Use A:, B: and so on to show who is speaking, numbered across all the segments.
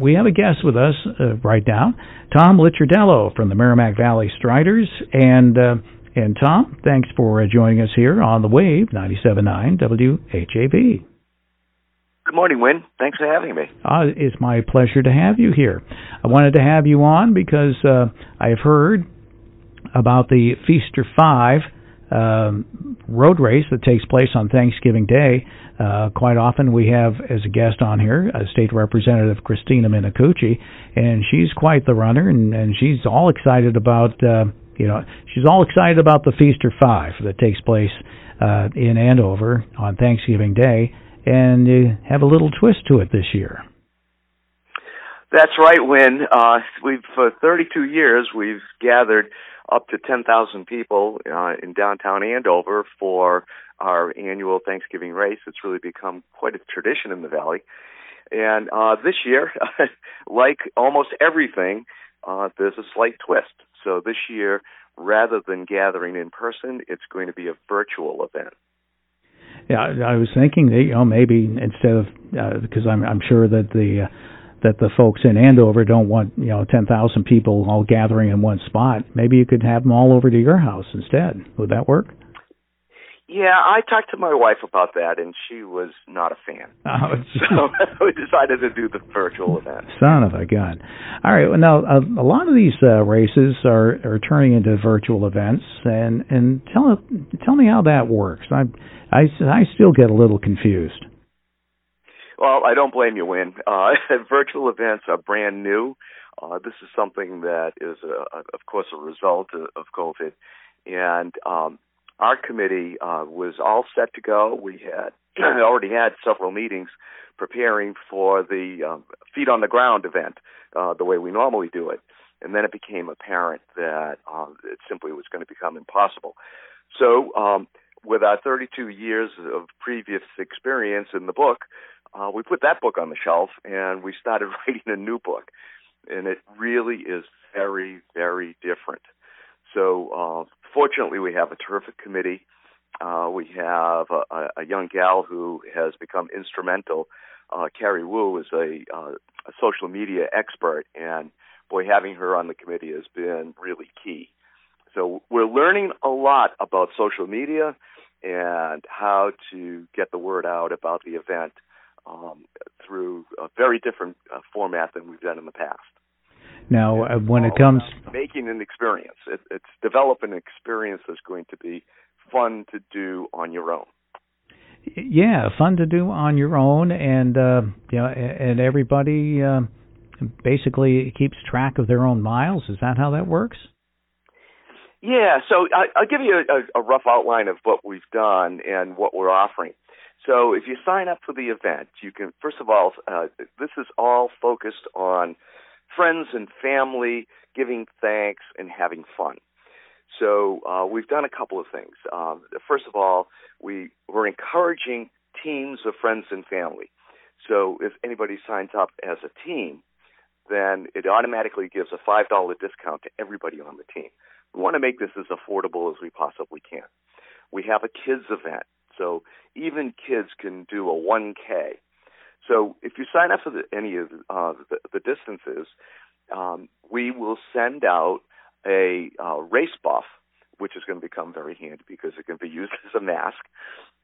A: we have a guest with us uh, right now, Tom Licciardello from the Merrimack Valley Striders. And, uh, and Tom, thanks for uh, joining us here on the Wave 97.9 WHAV.
B: Good morning, Win. Thanks for having me.
A: Uh, it's my pleasure to have you here. I wanted to have you on because uh, I have heard about the Feaster 5 um, road race that takes place on Thanksgiving Day. Uh, quite often we have as a guest on here a State Representative Christina Minicucci, and she's quite the runner, and, and she's all excited about uh, you know she's all excited about the Feaster Five that takes place uh, in Andover on Thanksgiving Day, and uh, have a little twist to it this year.
B: That's right, Win. Uh, we've for 32 years we've gathered up to 10,000 people uh, in downtown Andover for our annual Thanksgiving race. It's really become quite a tradition in the valley. And uh, this year, like almost everything, uh, there's a slight twist. So this year, rather than gathering in person, it's going to be a virtual event.
A: Yeah, I was thinking that you know maybe instead of uh, because I'm I'm sure that the uh, that the folks in Andover don't want you know ten thousand people all gathering in one spot. Maybe you could have them all over to your house instead. Would that work?
B: Yeah, I talked to my wife about that, and she was not a fan. Oh, so we decided to do the virtual event.
A: Son of a gun! All right, well, now a, a lot of these uh, races are are turning into virtual events, and and tell tell me how that works. I I I still get a little confused.
B: Well, I don't blame you, Win. Uh, virtual events are brand new. Uh, this is something that is, a, a, of course, a result of, of COVID. And um, our committee uh, was all set to go. We had already had several meetings preparing for the um, feet on the ground event, uh, the way we normally do it. And then it became apparent that um, it simply was going to become impossible. So, um, with our 32 years of previous experience in the book, uh, we put that book on the shelf and we started writing a new book. And it really is very, very different. So, uh, fortunately, we have a terrific committee. Uh, we have a, a, young gal who has become instrumental. Uh, Carrie Wu is a, uh, a social media expert, and boy, having her on the committee has been really key. So we're learning a lot about social media and how to get the word out about the event um, through a very different uh, format than we've done in the past.
A: Now, uh, when it comes
B: making an experience, it, it's developing an experience that's going to be fun to do on your own.
A: Yeah, fun to do on your own, and uh, you know, and everybody uh, basically keeps track of their own miles. Is that how that works?
B: Yeah, so I, will give you a, a, rough outline of what we've done and what we're offering. So if you sign up for the event, you can, first of all, uh, this is all focused on friends and family giving thanks and having fun. So uh, we've done a couple of things. Um, first of all, we, we're encouraging teams of friends and family. So if anybody signs up as a team, then it automatically gives a $5 discount to everybody on the team. We want to make this as affordable as we possibly can. We have a kids event so even kids can do a 1K. So if you sign up for the, any of uh, the, the distances, um, we will send out a uh, race buff, which is going to become very handy because it can be used as a mask,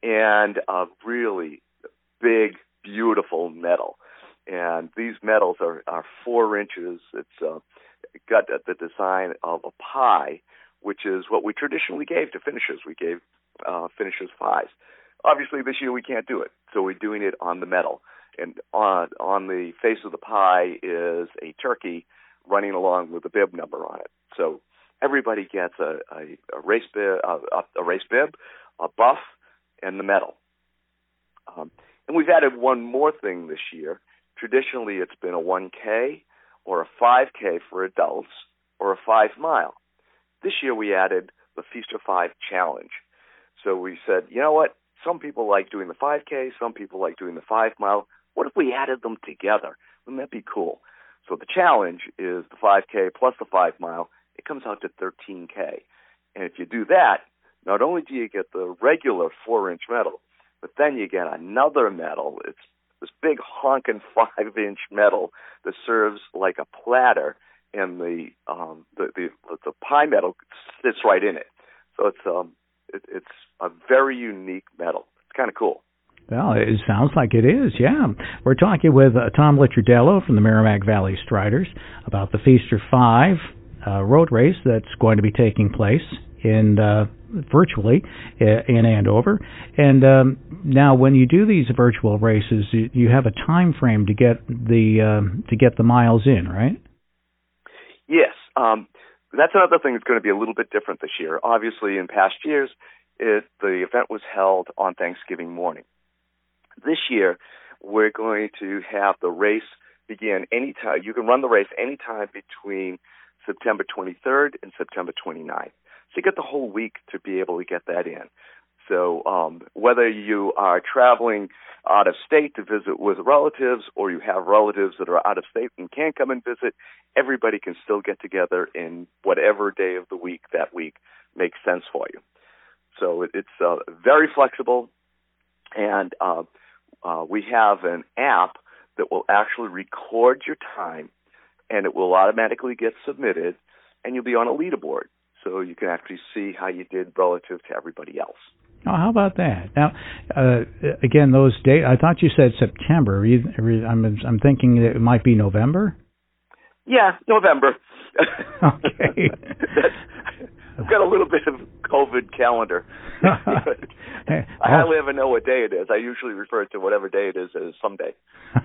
B: and a really big, beautiful medal. And these medals are, are four inches. It's uh, got the design of a pie, which is what we traditionally gave to finishers. We gave uh, finishers pies. Obviously, this year we can't do it, so we're doing it on the medal. And on on the face of the pie is a turkey running along with a bib number on it. So everybody gets a, a, a race bib, a, a race bib, a buff, and the medal. Um, and we've added one more thing this year. Traditionally, it's been a 1K or a 5K for adults or a 5 mile. This year, we added the Feaster 5 Challenge. So we said, you know what? Some people like doing the 5K, some people like doing the 5 mile. What if we added them together? Wouldn't that be cool? So the challenge is the 5K plus the 5 mile. It comes out to 13K. And if you do that, not only do you get the regular 4 inch medal, but then you get another medal. It's this big honking five inch metal that serves like a platter, and the um, the, the the pie metal sits right in it. So it's um it, it's a very unique metal It's kind of cool.
A: Well, it sounds like it is, yeah. We're talking with uh, Tom Licciardello from the Merrimack Valley Striders about the Feaster 5 uh, road race that's going to be taking place in uh, virtually uh, in Andover. And um, now, when you do these virtual races, you, have a time frame to get the um, to get the miles in, right?
B: Yes, um, that's another thing that's going to be a little bit different this year. Obviously, in past years, it, the event was held on Thanksgiving morning. This year, we're going to have the race begin anytime. You can run the race anytime between September 23rd and September 29th. So you get the whole week to be able to get that in. So um, whether you are traveling out of state to visit with relatives or you have relatives that are out of state and can't come and visit, everybody can still get together in whatever day of the week that week makes sense for you. So it's uh, very flexible, and uh, uh, we have an app that will actually record your time, and it will automatically get submitted, and you'll be on a leaderboard so you can actually see how you did relative to everybody else.
A: Oh, how about that? Now, uh, again, those dates. I thought you said September. I'm I'm thinking it might be November.
B: Yeah, November.
A: okay.
B: I've got a little bit of COVID calendar. I hardly ever know what day it is. I usually refer to whatever day it is as someday.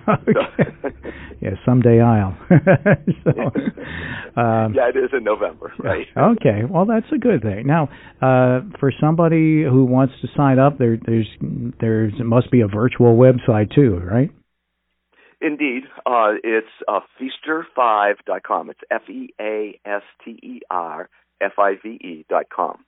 A: okay. Yeah, someday I'll. so,
B: um, yeah, it is in November, right?
A: okay, well that's a good thing. Now, uh, for somebody who wants to sign up, there there's there's must be a virtual website too, right?
B: Indeed, uh, it's uh, feaster5.com. It's F E A S T E R F I V E dot com.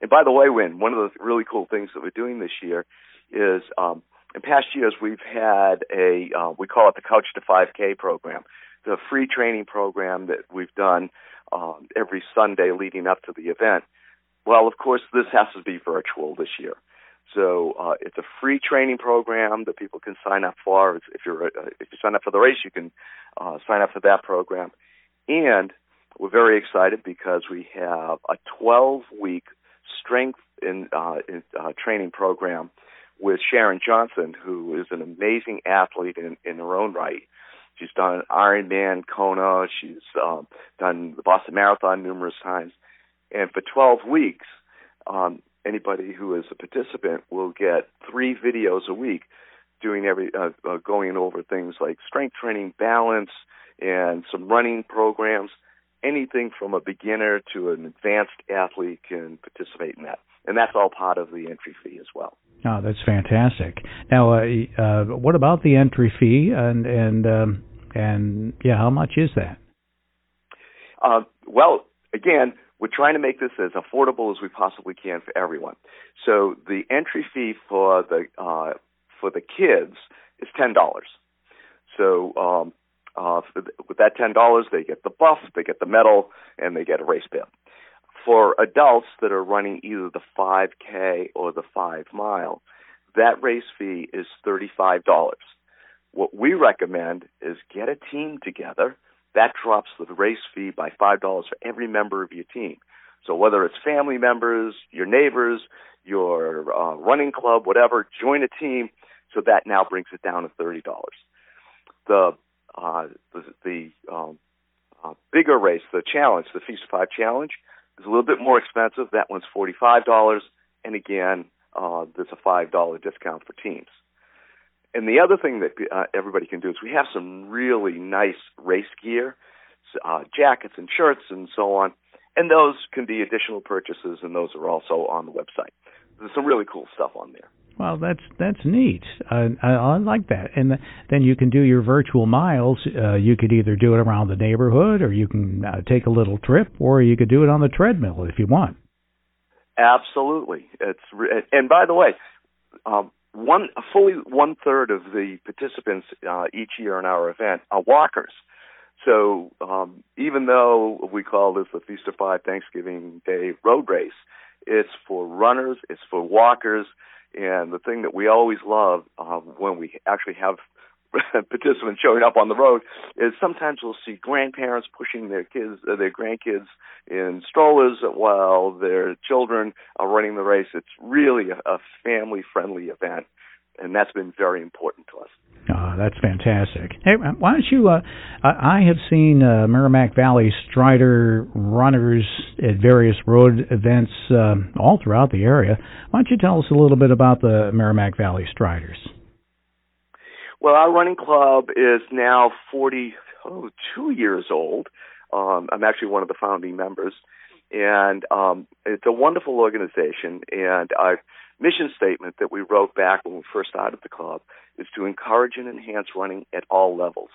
B: And by the way, Win, one of the really cool things that we're doing this year is um, in past years we've had a uh, we call it the Couch to 5K program, the free training program that we've done um, every Sunday leading up to the event. Well, of course, this has to be virtual this year. So uh, it's a free training program that people can sign up for. If you're uh, if you sign up for the race, you can uh, sign up for that program. And we're very excited because we have a 12 week strength in, uh, in uh, training program with Sharon Johnson, who is an amazing athlete in, in her own right. She's done Ironman, Kona. She's um, done the Boston Marathon numerous times. And for 12 weeks, um, anybody who is a participant will get three videos a week doing every uh, uh, going over things like strength training, balance, and some running programs anything from a beginner to an advanced athlete can participate in that, and that's all part of the entry fee as well.
A: Oh, that's fantastic. Now, uh, uh, what about the entry fee, and and um, and yeah, how much is that?
B: Uh, well, again, we're trying to make this as affordable as we possibly can for everyone. So the entry fee for the uh, for the kids is ten dollars. So um, uh, with that ten dollars, they get the buff, they get the medal, and they get a race bib. For adults that are running either the 5K or the five mile, that race fee is thirty-five dollars. What we recommend is get a team together. That drops the race fee by five dollars for every member of your team. So whether it's family members, your neighbors, your uh, running club, whatever, join a team. So that now brings it down to thirty dollars. The uh, the, the um, uh, bigger race, the challenge, the Feaster Five Challenge, is a little bit more expensive. That one's forty-five dollars, and again, uh, there's a five dollar discount for teams. And the other thing that uh, everybody can do is we have some really nice race gear, uh, jackets and shirts and so on, and those can be additional purchases, and those are also on the website. There's some really cool stuff on there.
A: Well, that's that's neat. I, I, like that. And then you can do your virtual miles. Uh, you could either do it around the neighborhood, or you can uh, take a little trip, or you could do it on the treadmill if you want.
B: Absolutely. It's and by the way, um, one fully one third of the participants uh, each year in our event are walkers. So um, even though we call this the Feaster Five Thanksgiving Day Road Race, it's for runners, it's for walkers And the thing that we always love uh, when we actually have participants showing up on the road is sometimes we'll see grandparents pushing their kids, uh, their grandkids in strollers while their children are running the race. It's really a, a family-friendly event, and that's been very important to us.
A: Oh, that's fantastic. Hey, why don't you? Uh, I have seen uh, Merrimack Valley Strider runners at various road events uh, all throughout the area. Why don't you tell us a little bit about the Merrimack Valley Striders?
B: Well, our running club is now 42 years old. Um, I'm actually one of the founding members, and um, it's a wonderful organization. And our mission statement that we wrote back when we first started the club is to encourage and enhance running at all levels.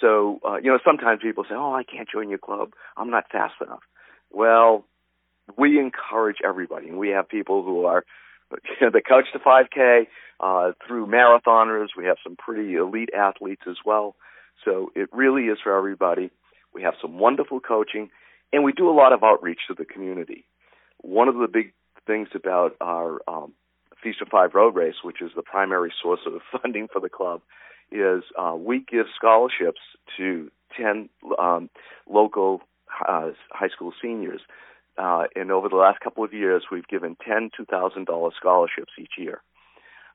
B: So, uh, you know, sometimes people say, "Oh, I can't join your club. I'm not fast enough." Well, we encourage everybody, and we have people who are you know, the coach to 5K uh, through marathoners. We have some pretty elite athletes as well. So it really is for everybody. We have some wonderful coaching, and we do a lot of outreach to the community. One of the big things about our um, Feaster Five Road Race, which is the primary source of funding for the club, is uh, we give scholarships to 10 um, local uh, high school seniors uh, and over the last couple of years, we've given ten two thousand dollar scholarships each year.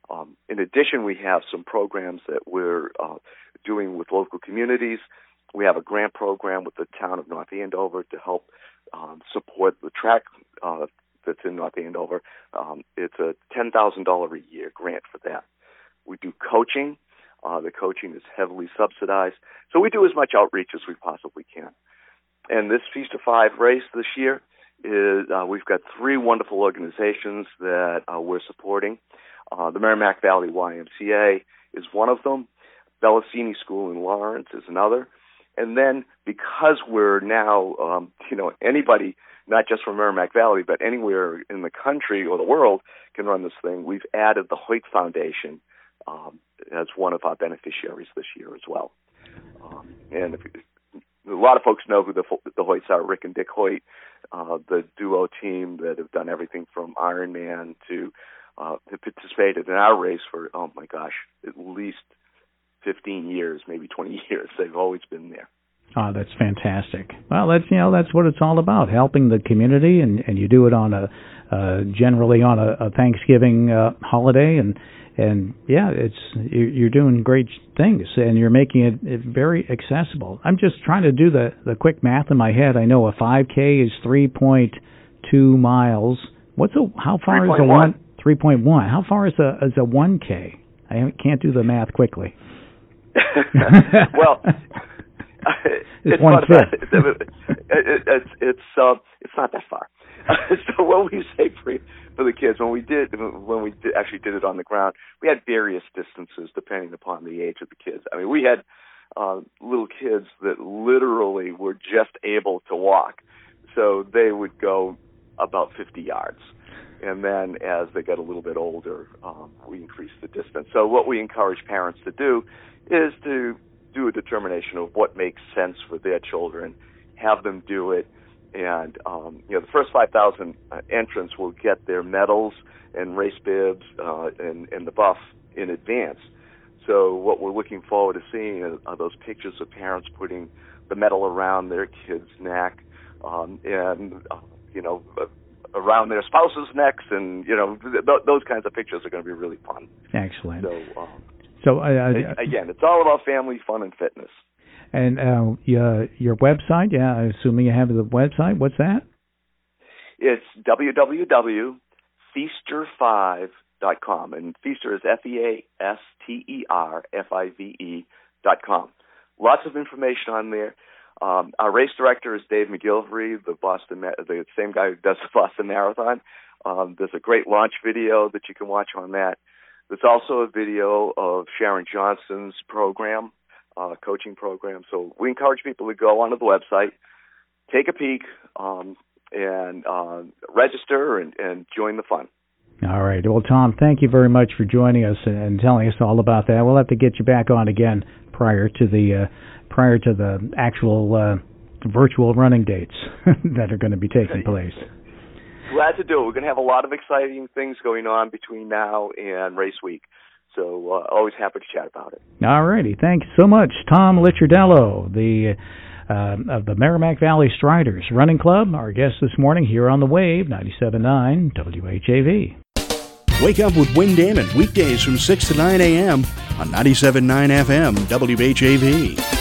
B: Um, in addition, we have some programs that we're uh, doing with local communities. We have a grant program with the town of North Andover to help um, support the track uh, that's in North Andover. Um, it's a ten thousand dollar a year grant for that. We do coaching. Uh, the coaching is heavily subsidized, so we do as much outreach as we possibly can. And this Feaster Five race this year is uh, we've got three wonderful organizations that uh, we're supporting. Uh, the Merrimack Valley YMCA is one of them. Bellesini School in Lawrence is another. And then because we're now, um, you know, anybody, not just from Merrimack Valley, but anywhere in the country or the world can run this thing, we've added the Hoyt Foundation um, as one of our beneficiaries this year as well. Um, and if, a lot of folks know who the, the Hoyts are, Rick and Dick Hoyt uh, the duo team that have done everything from Ironman to uh, participated in our race for oh my gosh, at least 15 years, maybe 20 years. They've always been there.
A: Oh, that's fantastic. Well, that's you know that's what it's all about, helping the community, and and you do it on a uh, generally on a, a Thanksgiving uh, holiday, and and yeah, it's you're doing great things, and you're making it, very accessible. I'm just trying to do the the quick math in my head. I know a 5K is 3.2 miles. What's a how far
B: 3.
A: is a one? 3.1. How far is a is a 1K? I can't do the math quickly.
B: well,
A: it's, it's one
B: fifth. It's it's it's, uh, it's not that far. so what we say for for the kids when we did when we did, actually did it on the ground, we had various distances depending upon the age of the kids. I mean, we had uh, little kids that literally were just able to walk, so they would go about 50 yards. And then as they get a little bit older, um, we increase the distance. So what we encourage parents to do is to do a determination of what makes sense for their children, have them do it, and um, you know the first 5,000 uh, entrants will get their medals and race bibs uh, and, and the buff in advance. So what we're looking forward to seeing are, are those pictures of parents putting the medal around their kid's neck, um, and uh, you know uh, around their spouses' necks, and you know th- th- those kinds of pictures are going to be really fun.
A: Excellent.
B: So, um,
A: so uh,
B: again, it's all about family fun and fitness.
A: And uh, your, your website, yeah, assuming you have the website. What's that?
B: It's www.feaster5.com. And Feaster is F E A S T E R F I V E dot com. Lots of information on there. Um, our race director is Dave McGillivray, the Boston, the same guy who does the Boston Marathon. Um, there's a great launch video that you can watch on that. There's also a video of Sharon Johnson's program uh, coaching program. So we encourage people to go onto the website, take a peek, um, and uh, register and, and join the fun.
A: All right. Well, Tom, thank you very much for joining us and telling us all about that. We'll have to get you back on again prior to the uh, prior to the actual uh, virtual running dates that are going to be taking place.
B: Glad to do it. We're going to have a lot of exciting things going on between now and race week. So uh, always happy to chat about it.
A: All righty. Thanks so much, Tom Licciardello, the uh, of the Merrimack Valley Striders Running Club, our guest this morning here on the Wave 97.9 WHAV.
C: Wake up with Win Damon weekdays from 6 to 9 a.m. on 97.9 FM WHAV.
D: Catch the wave, WHAV.